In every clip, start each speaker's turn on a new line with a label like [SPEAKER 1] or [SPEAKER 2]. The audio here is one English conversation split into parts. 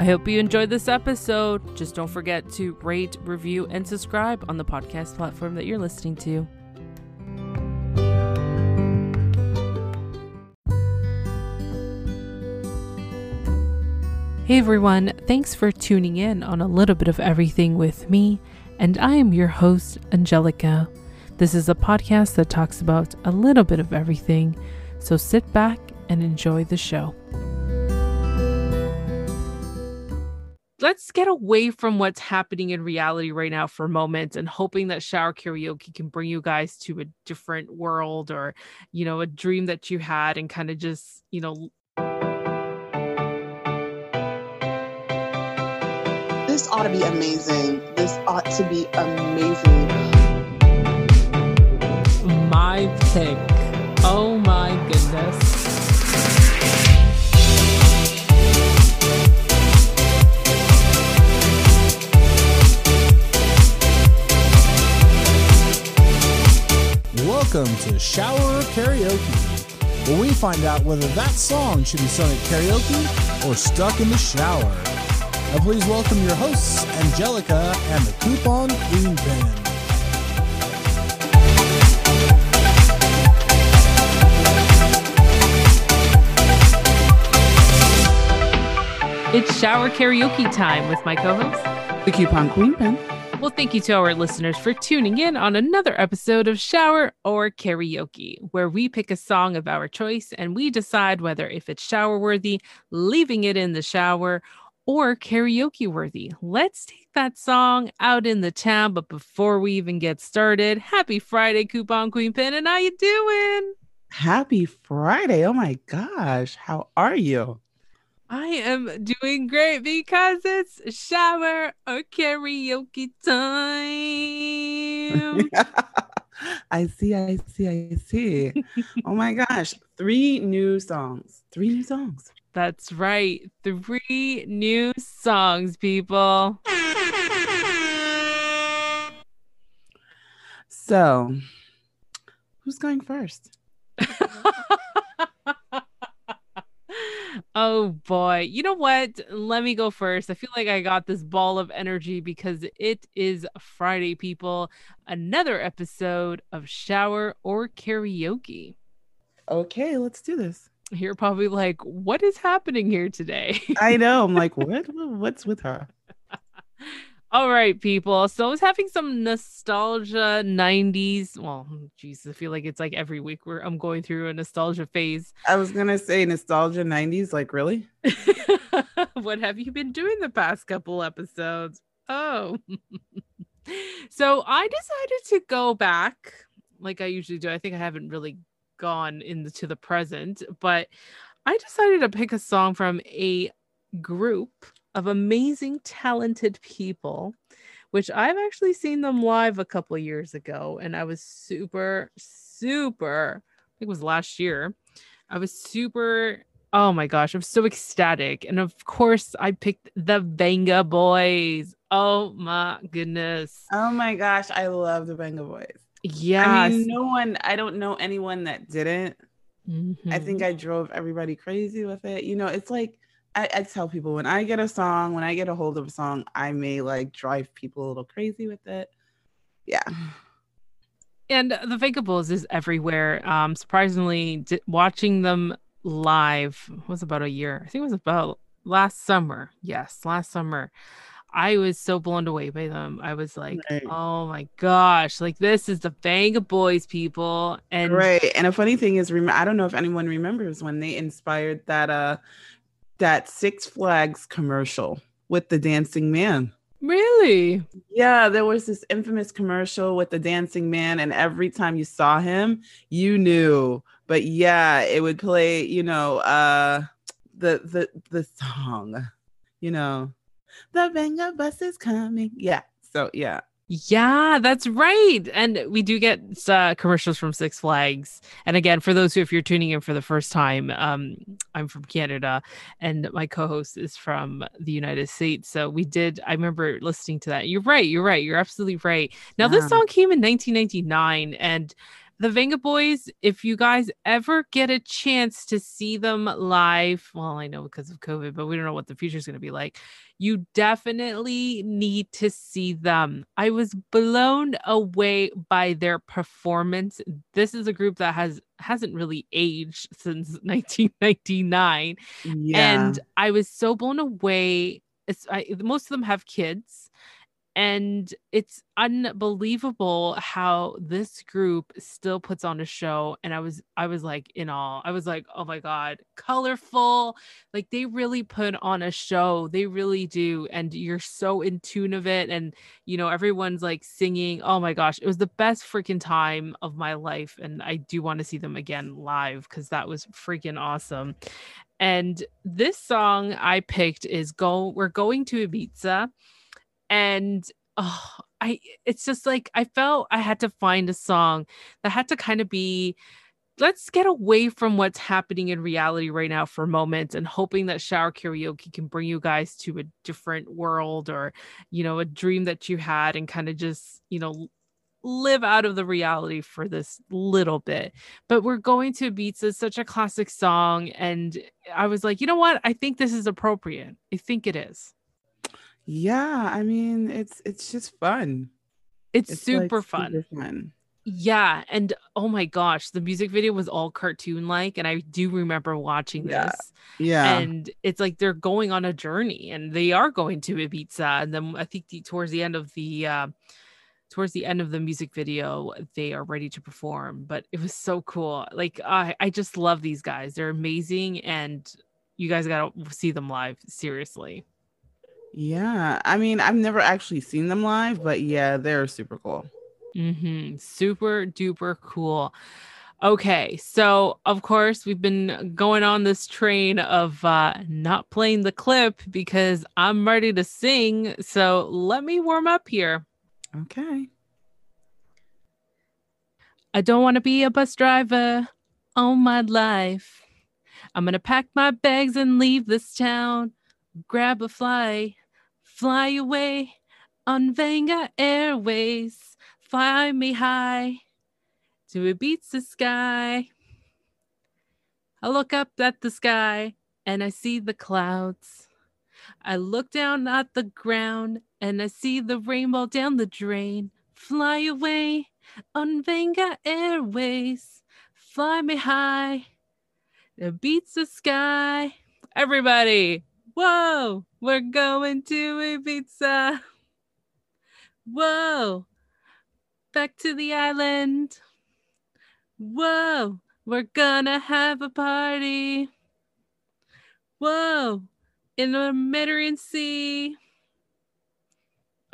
[SPEAKER 1] I hope you enjoyed this episode. Just don't forget to rate, review, and subscribe on the podcast platform that you're listening to. Hey everyone, thanks for tuning in on a little bit of everything with me, and I am your host, Angelica. This is a podcast that talks about a little bit of everything, so sit back and enjoy the show. Let's get away from what's happening in reality right now for a moment and hoping that shower karaoke can bring you guys to a different world or, you know, a dream that you had and kind of just, you know,
[SPEAKER 2] this ought to be amazing. This ought to be amazing.
[SPEAKER 1] My pick. Oh my goodness.
[SPEAKER 3] Welcome to Shower Karaoke, where we find out whether that song should be sung at karaoke or stuck in the shower. Now please welcome your hosts, Angelica and the Coupon Queen Band.
[SPEAKER 1] It's shower karaoke time with my co host.
[SPEAKER 2] The coupon queen pin.
[SPEAKER 1] Well, thank you to our listeners for tuning in on another episode of Shower or Karaoke, where we pick a song of our choice and we decide whether if it's shower worthy, leaving it in the shower, or karaoke worthy. Let's take that song out in the town. But before we even get started, happy Friday, Coupon Queen Pin, and how you doing?
[SPEAKER 2] Happy Friday. Oh my gosh. How are you?
[SPEAKER 1] I am doing great because it's shower or karaoke time.
[SPEAKER 2] I see, I see, I see. oh my gosh. Three new songs. Three new songs.
[SPEAKER 1] That's right. Three new songs, people.
[SPEAKER 2] So, who's going first?
[SPEAKER 1] oh boy. You know what? Let me go first. I feel like I got this ball of energy because it is Friday, people. Another episode of Shower or Karaoke.
[SPEAKER 2] Okay, let's do this.
[SPEAKER 1] You're probably like, what is happening here today?
[SPEAKER 2] I know. I'm like, what? What's with her?
[SPEAKER 1] All right, people. So I was having some nostalgia 90s. Well, Jesus, I feel like it's like every week where I'm going through a nostalgia phase.
[SPEAKER 2] I was gonna say nostalgia 90s. Like, really?
[SPEAKER 1] what have you been doing the past couple episodes? Oh. so I decided to go back like I usually do. I think I haven't really gone into the present, but I decided to pick a song from a group of amazing, talented people, which I've actually seen them live a couple years ago. And I was super, super, I think it was last year. I was super, oh my gosh, I'm so ecstatic. And of course, I picked the Venga Boys. Oh my goodness.
[SPEAKER 2] Oh my gosh, I love the Venga Boys.
[SPEAKER 1] Yeah.
[SPEAKER 2] I mean, no one, I don't know anyone that didn't.
[SPEAKER 1] Mm-hmm.
[SPEAKER 2] I think I drove everybody crazy with it. You know, it's like, I, I, tell people when I get a song, when I get a hold of a song, I may like drive people a little crazy with it. Yeah.
[SPEAKER 1] And the Venga Boys is everywhere. Um, surprisingly, watching them live was about a year. I think it was about last summer. Yes, last summer. I was so blown away by them. I was like, right. oh my gosh, like this is the Venga Boys people. And
[SPEAKER 2] right. And a funny thing is, I don't know if anyone remembers when they inspired that uh that Six Flags commercial with the dancing man.
[SPEAKER 1] Really?
[SPEAKER 2] Yeah, there was this infamous commercial with the dancing man, and every time you saw him, you knew. But yeah, it would play, you know, uh the the the song, you know, the Venga bus is coming. Yeah. So yeah,
[SPEAKER 1] yeah, that's right. And we do get uh, commercials from Six Flags. And again, for those who, if you're tuning in for the first time, um, I'm from Canada and my co host is from the United States. So we did, I remember listening to that. You're right. You're right. You're absolutely right. Now, yeah. this song came in 1999 and the Venga Boys, if you guys ever get a chance to see them live, well, I know because of COVID, but we don't know what the future is going to be like. You definitely need to see them. I was blown away by their performance. This is a group that has hasn't really aged since 1999,
[SPEAKER 2] Yeah.
[SPEAKER 1] and I was so blown away. I, most of them have kids and it's unbelievable how this group still puts on a show. And i was i was like in awe. I was like oh my god colorful. Like they really put on a show. They really do. And you're so in tune of it. And you know everyone's like singing. Oh my gosh it was the best freaking time of my life. And i do want to see them again live because that was freaking awesome. And this song i picked is go we're going to ibiza and oh i it's just like i felt i had to find a song that had to kind of be let's get away from what's happening in reality right now for a moment and hoping that shower karaoke can bring you guys to a different world or you know a dream that you had and kind of just you know live out of the reality for this little bit. But we're going to Ibiza is such a classic song and i was like you know what? I think this is appropriate. I think it is
[SPEAKER 2] yeah, I mean, it's it's just fun.
[SPEAKER 1] it's,
[SPEAKER 2] It's like,
[SPEAKER 1] super fun
[SPEAKER 2] super fun.
[SPEAKER 1] Yeah, and oh my gosh, the music video was all cartoon like, and I do remember watching
[SPEAKER 2] Yeah.
[SPEAKER 1] this.
[SPEAKER 2] Yeah.
[SPEAKER 1] And it's like they're going on a journey, and they are going to Ibiza, and then I think the, towards the end of the uh, towards the end of the music video, they are ready to perform. But it was so cool. Like I, I just love these guys. They're amazing, and you guys gotta see them live. Seriously.
[SPEAKER 2] Yeah. I mean, I've never actually seen them live, but yeah, they're super cool.
[SPEAKER 1] hmm Super duper cool. Okay, so of course we've been going on this train of uh not playing the clip because I'm ready to sing. So let me warm up here.
[SPEAKER 2] Okay.
[SPEAKER 1] I don't want to be a bus driver all my life. I'm gonna pack my bags and leave this town. Grab a fly, fly away on Venga Airways. Fly me high to Ibiza the sky. I look up at the sky and I see the clouds. I look down at the ground and I see the rainbow down the drain. Fly away on Venga Airways. Fly me high. Ibiza the sky. Everybody, whoa, we're going to Ibiza. Whoa, back to the island. Whoa, we're gonna have a party. Whoa, in the Mediterranean Sea.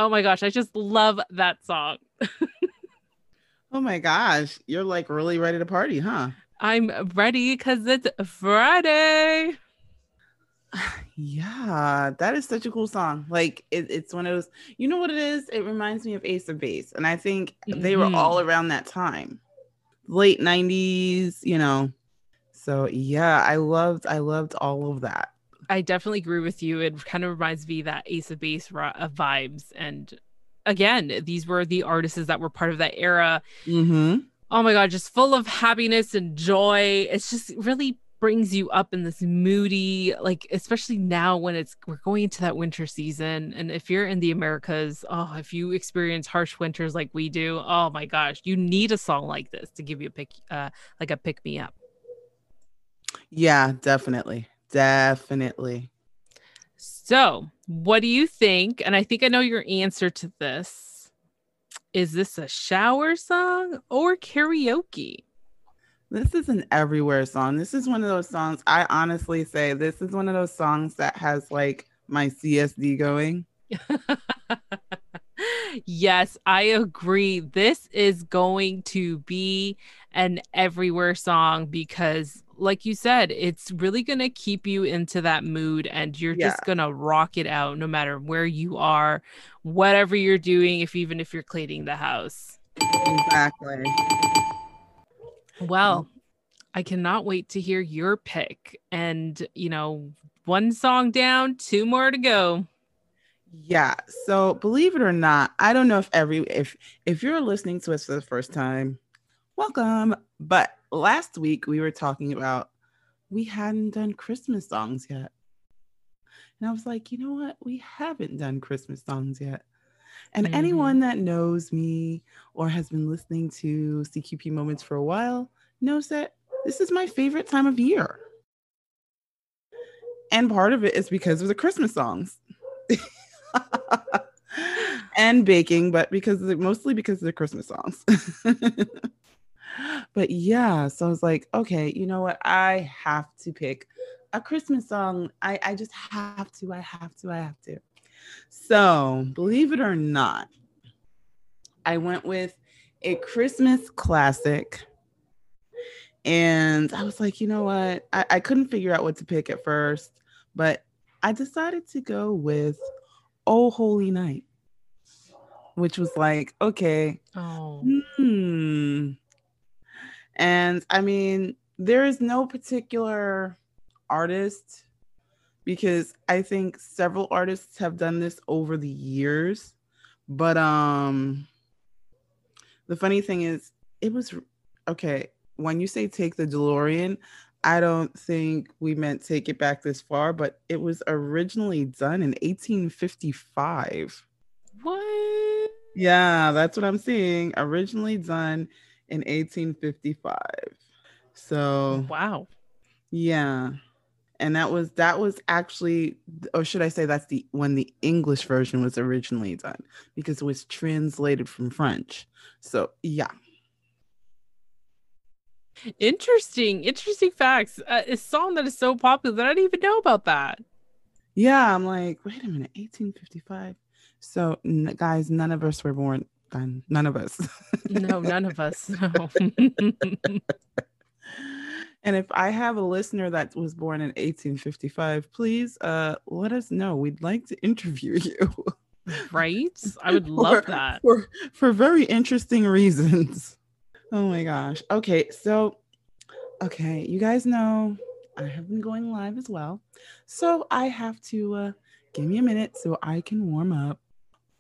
[SPEAKER 1] Oh my gosh, I just love that song.
[SPEAKER 2] Oh my gosh, you're like really ready to party, huh?
[SPEAKER 1] I'm ready because it's Friday.
[SPEAKER 2] Yeah, that is such a cool song. Like it, it's one of those, you know what it is? It reminds me of Ace of Base. And I think they were all around that time. Late 90s, you know. So yeah, I loved I loved all of that.
[SPEAKER 1] I definitely agree with you. It kind of reminds me of that Ace of Base ri- uh, vibes. And again, these were the artists that were part of that era.
[SPEAKER 2] Mm-hmm.
[SPEAKER 1] Oh my God, just full of happiness and joy. It's just really brings you up in this moody, like, especially now when it's we're going into that winter season. And if you're in the Americas, oh, if you experience harsh winters like we do, oh my gosh, you need a song like this to give you a pick, uh, like a pick me up.
[SPEAKER 2] Yeah, definitely. Definitely.
[SPEAKER 1] So, what do you think? And I think I know your answer to this. Is this a shower song or karaoke?
[SPEAKER 2] This is an everywhere song. This is one of those songs I honestly say this is one of those songs that has like my CSD going.
[SPEAKER 1] yes, I agree. This is going to be an everywhere song because, like you said, it's really going to keep you into that mood and you're just going to rock it out no matter where you are, whatever you're doing, if even if you're cleaning the house.
[SPEAKER 2] Exactly.
[SPEAKER 1] Well, um, I cannot wait to hear your pick. And, you know, one song down, two more to go.
[SPEAKER 2] Yeah. So believe it or not, I don't know if every if if you're listening to us for the first time, Welcome. But last week we were talking about we hadn't done Christmas songs yet. And I was like, you know what? We haven't done Christmas songs yet. And
[SPEAKER 1] Mhm.
[SPEAKER 2] anyone that knows me or has been listening to CQP Moments for a while knows that this is my favorite time of year. And part of it is because of the Christmas songs. and baking, but because the, mostly because of the Christmas songs. but yeah, so I was like, okay, you know what? I have to pick a Christmas song. I, I just have to, I have to, I have to. So believe it or not, I went with a Christmas classic. And I was like, you know what? I, I couldn't figure out what to pick at first, but I decided to go with Oh Holy Night, which was like, okay,
[SPEAKER 1] Oh.
[SPEAKER 2] Hmm. And I mean, there is no particular artist because I think several artists have done this over the years. But um the funny thing is it was okay, when you say take the DeLorean, I don't think we meant take it back this far, but it was originally done in 1855.
[SPEAKER 1] What?
[SPEAKER 2] Yeah, that's what I'm seeing. Originally done in 1855. So,
[SPEAKER 1] Wow.
[SPEAKER 2] yeah. And that was that was actually or should I say that's the when the English version was originally done because it was translated from French. So, yeah.
[SPEAKER 1] Interesting. Interesting facts. Uh, a song that is so popular that I didn't even know about that.
[SPEAKER 2] Yeah, I'm like, wait a minute, 1855. So, n- guys, none of us were born then. None of us.
[SPEAKER 1] No, none of us. No.
[SPEAKER 2] And if I have a listener that was born in 1855, please uh, let us know. We'd like to interview you.
[SPEAKER 1] right? I would love
[SPEAKER 2] For-
[SPEAKER 1] that.
[SPEAKER 2] For, for very interesting reasons. Oh my gosh. Okay, so, okay, you guys know I have been going live as well. So I have to uh, give me a minute so I can warm up.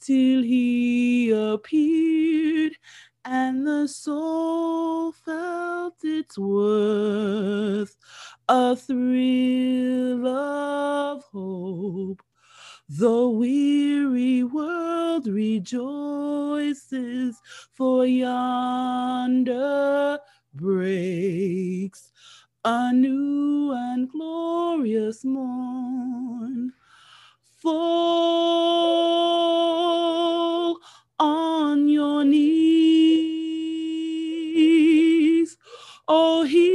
[SPEAKER 2] till he appeared and the soul felt its worth a thrill of hope. The weary world rejoices for yonder breaks a new and glorious morn fall on your knees. Oh hear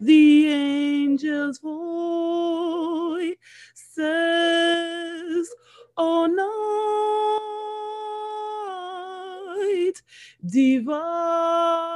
[SPEAKER 2] the angel's voice says oh night divine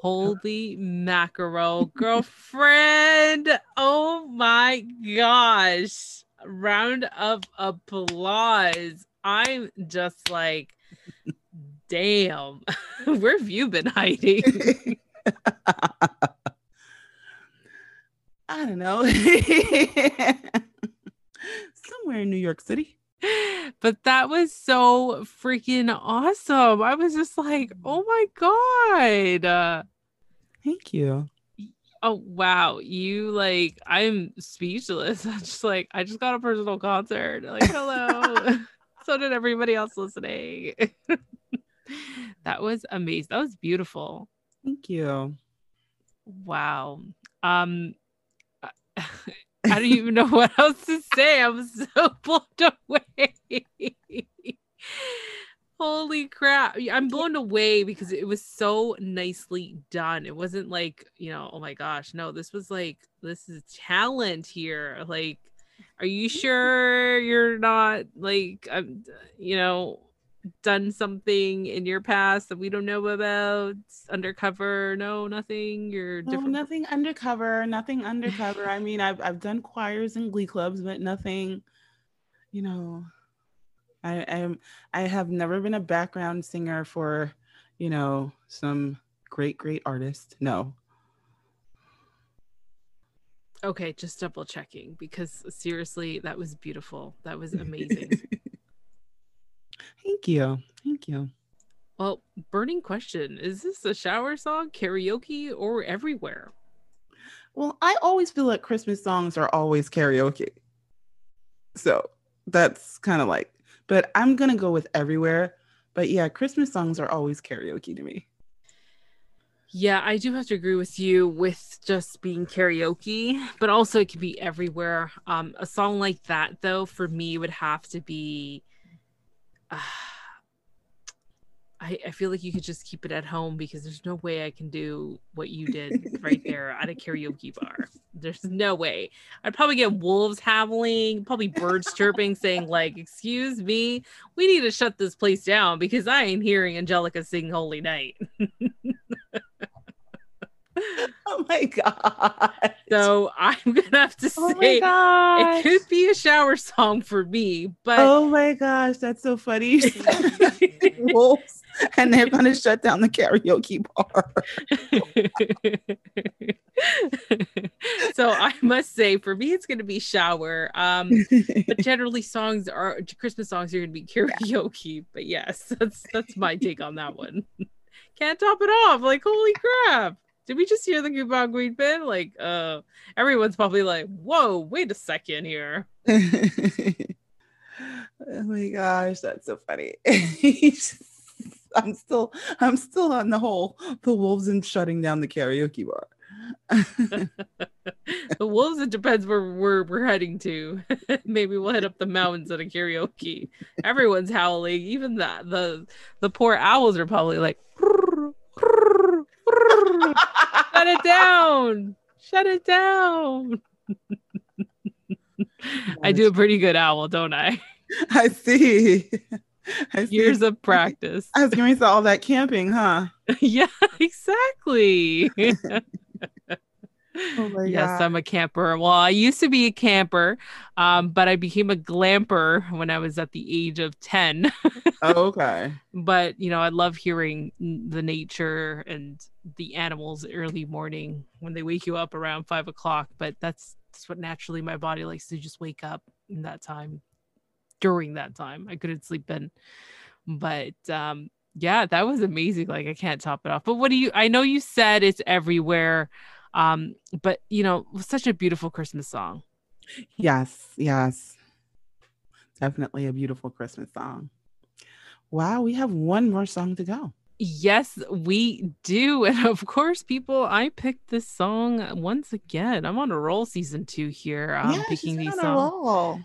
[SPEAKER 1] Holy mackerel, girlfriend. Oh my gosh. Round of applause. I'm just like, damn. Where have you been hiding?
[SPEAKER 2] I don't know. Somewhere in New York City.
[SPEAKER 1] But that was so freaking awesome. I was just like, oh my God. Uh,
[SPEAKER 2] Thank you.
[SPEAKER 1] oh, wow. You like, I'm speechless. I'm just like, I just got a personal concert. Like, hello. so did everybody else listening. that was amazing. That was beautiful.
[SPEAKER 2] Thank you.
[SPEAKER 1] Wow. Um, I don't even know what else to say. I'm so blown away. Holy crap. I'm blown away because it was so nicely done. It wasn't like, you know, oh my gosh, no, this was like, this is talent here. Like, are you sure you're not like, um, you know, done something in your past that we don't know about? Undercover? No, nothing. You're
[SPEAKER 2] No, nothing undercover, nothing undercover. I mean, I've I've done choirs and glee clubs, but nothing, you know. I am I have never been a background singer for, you know, some great, great artist. No.
[SPEAKER 1] Okay, just double checking because seriously, that was beautiful. That was amazing.
[SPEAKER 2] Thank you. Thank you.
[SPEAKER 1] well, burning question is this a shower song, karaoke, or everywhere?
[SPEAKER 2] Well, I always feel like Christmas songs are always karaoke. So that's kind of like, but I'm gonna go with everywhere. But yeah, Christmas songs are always karaoke to me.
[SPEAKER 1] Yeah, I do have to agree with you with just being karaoke, but also it could be everywhere. Um, a song like that, though, for me would have to be. Uh, I, I feel like you could just keep it at home because there's no way I can do what you did right there at a karaoke bar. There's no way. I'd probably get wolves howling, probably birds chirping, saying like, "Excuse me, we need to shut this place down because I ain't hearing Angelica sing Holy Night."
[SPEAKER 2] Oh my god.
[SPEAKER 1] So I'm gonna have to
[SPEAKER 2] Oh
[SPEAKER 1] say it could be a shower song for me, but
[SPEAKER 2] Oh my gosh, that's so funny. Wolves, and they're gonna shut down the karaoke bar.
[SPEAKER 1] so I must say for me it's gonna be shower. Um but generally songs are Christmas songs are gonna be karaoke. But yes, that's that's my take on that one. Can't top it off. Like, holy crap. Did we just hear the coupon queen pin? Like, uh everyone's probably like, whoa, wait a second here.
[SPEAKER 2] oh my gosh, that's so funny. I'm still I'm still on the whole the wolves and shutting down the karaoke bar.
[SPEAKER 1] the wolves it depends where we're we're heading to maybe we'll head up the mountains at a karaoke everyone's howling even the the the poor owls are probably like shut it down shut it down i do a pretty good owl don't i
[SPEAKER 2] I see. I see.
[SPEAKER 1] years of practice
[SPEAKER 2] I was going to say, all that camping, huh?
[SPEAKER 1] yeah exactly
[SPEAKER 2] Oh my
[SPEAKER 1] yes,
[SPEAKER 2] god.
[SPEAKER 1] I'm a camper. Well, I used to be a camper, um, but I became a glamper when I was at the age of 10.
[SPEAKER 2] Oh, okay.
[SPEAKER 1] but, you know, I love hearing the nature and the animals early morning when they wake you up around five o'clock. But that's, that's what naturally my body likes to just wake up in that time. During that time, I couldn't sleep in. But um, yeah, that was amazing. Like, I can't top it off. But what do you, I know you said it's everywhere um but you know such a beautiful christmas song
[SPEAKER 2] Yes, yes. Definitely a beautiful Christmas song. Wow, we have one more song to go.
[SPEAKER 1] Yes we do and of course people i picked this song once again i'm on a roll season two here um
[SPEAKER 2] yeah,
[SPEAKER 1] picking these
[SPEAKER 2] on a
[SPEAKER 1] songs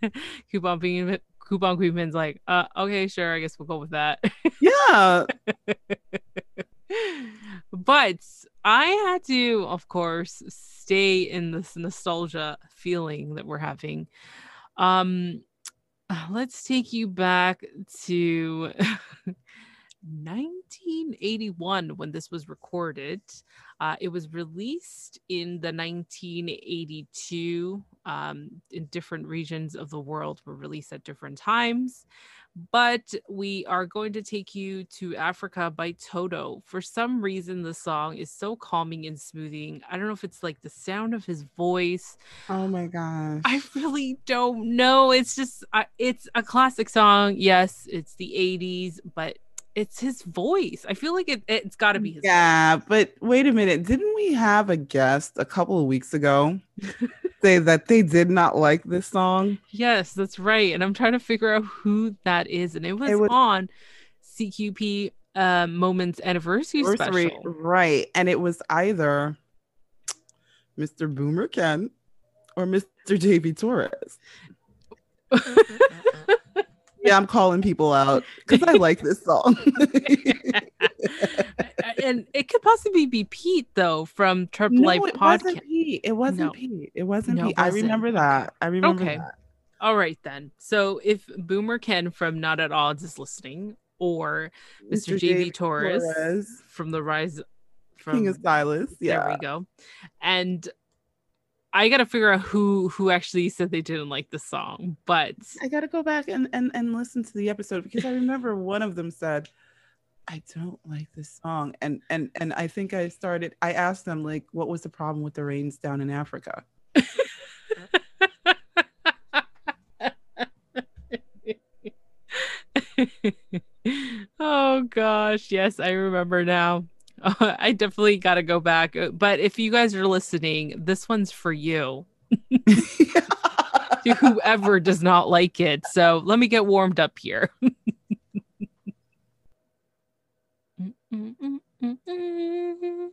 [SPEAKER 1] coupon being coupon queen's like uh okay sure i guess we'll go with that
[SPEAKER 2] Yeah.
[SPEAKER 1] but I had to, of course, stay in this nostalgia feeling that we're having. Um, let's take you back to 1981 when this was recorded. Uh, it was released in the 1982 um, in different regions of the world were released at different times but we are going to take you to Africa by Toto. For some reason, the song is so calming and smoothing. I don't know if it's like the sound of his voice.
[SPEAKER 2] Oh my gosh.
[SPEAKER 1] I really don't know. It's just, uh, it's a classic song. Yes, it's the 80s, but it's his voice. I feel like it, it's got to be his
[SPEAKER 2] yeah, but wait a minute. Didn't we have a guest a couple of weeks ago say that they did not like this song?
[SPEAKER 1] Yes, that's right. And I'm trying to figure out who that is. And it was,
[SPEAKER 2] was-
[SPEAKER 1] on CQP uh, Moments Anniversary,
[SPEAKER 2] Anniversary,
[SPEAKER 1] Special.
[SPEAKER 2] Right. And it was either Mr. Boomer Ken or Mr. JB Torres. yeah, I'm calling people out because I like this song.
[SPEAKER 1] and it could possibly be Pete though from Trip
[SPEAKER 2] no,
[SPEAKER 1] Life
[SPEAKER 2] it
[SPEAKER 1] Podcast.
[SPEAKER 2] wasn't Pete. It wasn't
[SPEAKER 1] No.
[SPEAKER 2] Pete. It wasn't
[SPEAKER 1] No,
[SPEAKER 2] Pete. I
[SPEAKER 1] wasn't.
[SPEAKER 2] remember that. I remember
[SPEAKER 1] Okay.
[SPEAKER 2] that.
[SPEAKER 1] All right then. So if Boomer Ken from Not at Odds is listening, or Mr. JV Torres,
[SPEAKER 2] Torres,
[SPEAKER 1] from the Rise from
[SPEAKER 2] King of Silas.
[SPEAKER 1] there we go. And I gotta figure out who who actually said they didn't like the song, but
[SPEAKER 2] I gotta go back and, and and listen to the episode because I remember one of them said, "I don't like this song," and and and I think I started. I asked them like, "What was the problem with the rains down in Africa?"
[SPEAKER 1] oh gosh, yes, I remember now. I definitely got to go back. Uh, But if you guys are listening, this one's for you, to whoever does not like it. So let me get warmed up here. I mm, mm, mm,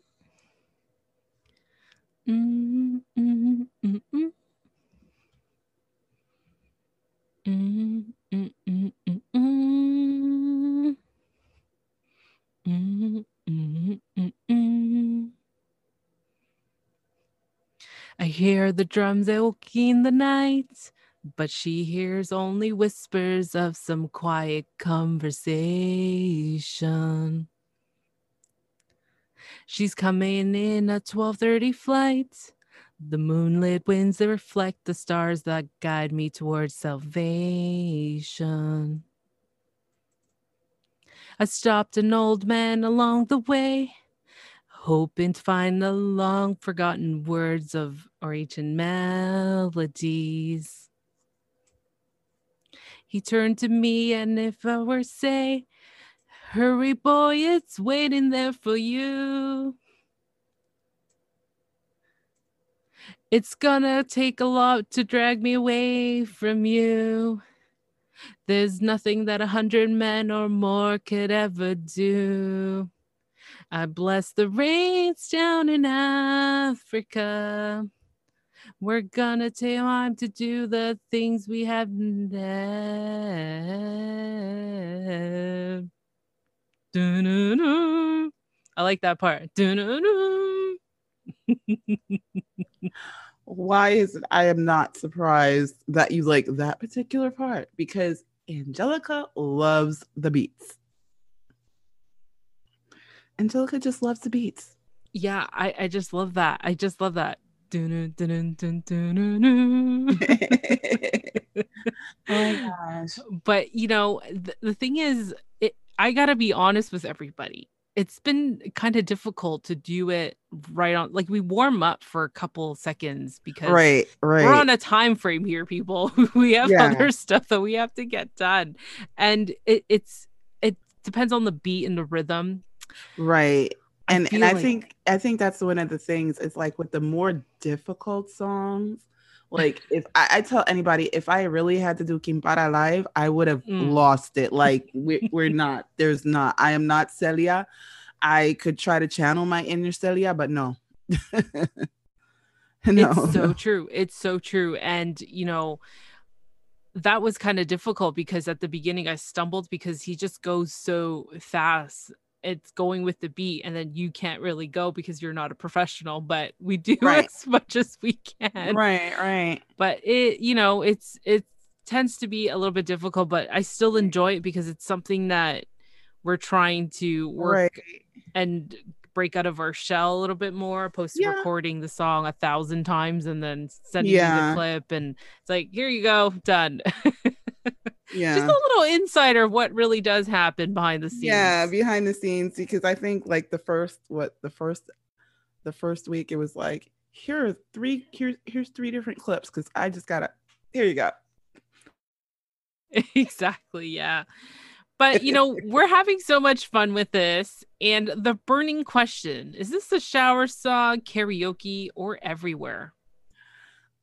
[SPEAKER 1] hear the drums echoing the night, but she hears only whispers of some quiet conversation. She's coming in a 12:30 flight. The moonlit winds that reflect the stars that guide me towards salvation. I stopped an old man along the way, hoping to find the long forgotten words of or ancient melodies. He turned to me, and if I were say, Hurry, boy, it's waiting there for you. It's gonna take a lot to drag me away from you. There's nothing that a hundred men or more could ever do. I bless the rains down in Africa. We're gonna take time to do the things we have never. Dun-dun-dun. I like that part. Dun-dun-dun.
[SPEAKER 2] Why is it I am not surprised that you like that particular part? Because Angelica loves the beats. Angelica just loves the beats.
[SPEAKER 1] Yeah, I, I just love that. I just love that. Dun-dun, dun, dun-dun-dun.
[SPEAKER 2] oh my gosh.
[SPEAKER 1] but you know th- the thing is it, i gotta be honest with everybody it's been kind of difficult to do it right on like we warm up for a couple seconds because
[SPEAKER 2] Right, right.
[SPEAKER 1] we're on a time frame here people we have
[SPEAKER 2] Yeah.
[SPEAKER 1] other stuff that we have to get done and it, it's it depends on the beat and the rhythm
[SPEAKER 2] right.
[SPEAKER 1] I
[SPEAKER 2] And I
[SPEAKER 1] like-
[SPEAKER 2] think I think that's one of the things. It's like with the more difficult songs, like if I, I tell anybody if I really had to do Quimbara live, I would have
[SPEAKER 1] Mm.
[SPEAKER 2] lost it. Like we're, we're not. There's not. I am not Celia. I could try to channel my inner Celia, but no. no.
[SPEAKER 1] it's so true it's so true and you know that was kind of difficult because at the beginning i stumbled because he just goes so fast it's going with the beat and then you can't really go because you're not a professional but we do
[SPEAKER 2] Right.
[SPEAKER 1] as much as we can
[SPEAKER 2] Right, right.
[SPEAKER 1] but it you know it's it tends to be a little bit difficult but i still enjoy it because it's something that we're trying to work
[SPEAKER 2] Right.
[SPEAKER 1] and break out of our shell a little bit more post
[SPEAKER 2] Yeah.
[SPEAKER 1] recording the song a thousand times and then sending
[SPEAKER 2] Yeah.
[SPEAKER 1] you the clip and it's like here you go done
[SPEAKER 2] Yeah.
[SPEAKER 1] just a little insider of what really does happen behind the scenes.
[SPEAKER 2] yeah behind the scenes because i think like the first what the first the first week it was like here are three here's here's three different clips because i just gotta here you go.
[SPEAKER 1] Exactly yeah. But you know we're having so much fun with this and the burning question is this a shower song karaoke or everywhere?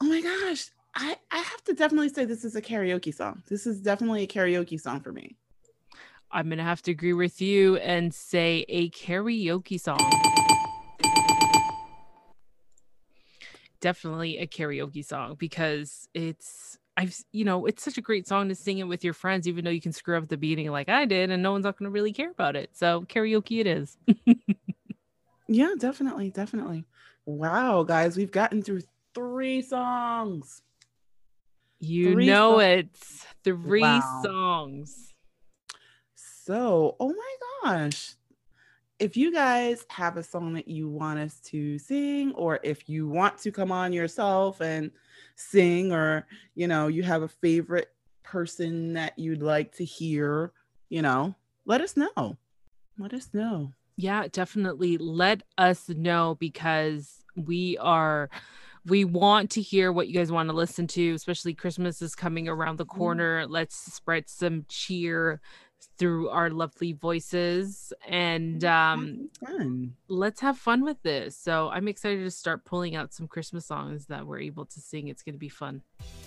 [SPEAKER 2] Oh my gosh i i have to definitely say this is a karaoke song this is definitely a karaoke song for me
[SPEAKER 1] i'm gonna have to agree with you and say a karaoke song definitely a karaoke song because it's I've you know it's such a great song to sing it with your friends, even though you can screw up the beginning like I did, and no one's not going to really care about it. So karaoke it is.
[SPEAKER 2] yeah, definitely, definitely. Wow, guys, we've gotten through three songs.
[SPEAKER 1] You three know it's three wow. songs.
[SPEAKER 2] So, oh my gosh. If you guys have a song that you want us to sing, or if you want to come on yourself and sing, or you know, you have a favorite person that you'd like to hear, you know, let us know. Let us know.
[SPEAKER 1] Yeah, definitely let us know because we are we want to hear what you guys want to listen to, especially Christmas is coming around the mm-hmm. corner. Mm. Let's spread some cheer through our lovely voices and um let's have fun with this. So I'm excited to start pulling out some Christmas songs that we're able to sing. It's going to be fun.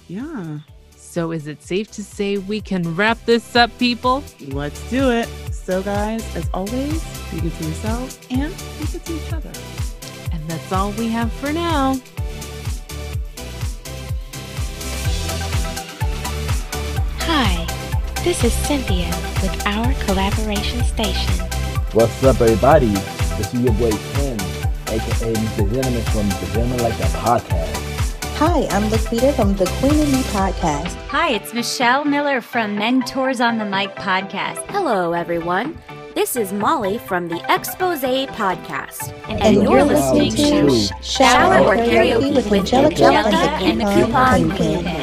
[SPEAKER 2] Yeah.
[SPEAKER 1] So is it safe to say we can wrap this up, people?
[SPEAKER 2] Let's do it. So guys, as always, be good to yourselves and be good to each other.
[SPEAKER 1] And that's all we have for now.
[SPEAKER 4] This is Cynthia with our collaboration station.
[SPEAKER 5] What's up, everybody? This is your boy Ken, aka Mr. Gentleman from the Gentleman Like That podcast.
[SPEAKER 6] Hi, I'm Laquita from the Queen and Me podcast.
[SPEAKER 7] Hi, it's Michelle Miller from Mentors on the Mic podcast.
[SPEAKER 8] Hello, everyone. This is Molly from the Expose Podcast.
[SPEAKER 6] And, and you're, you're listening, listening to Shower or Karaoke with Angelica, Angelica and the Coupon Queen.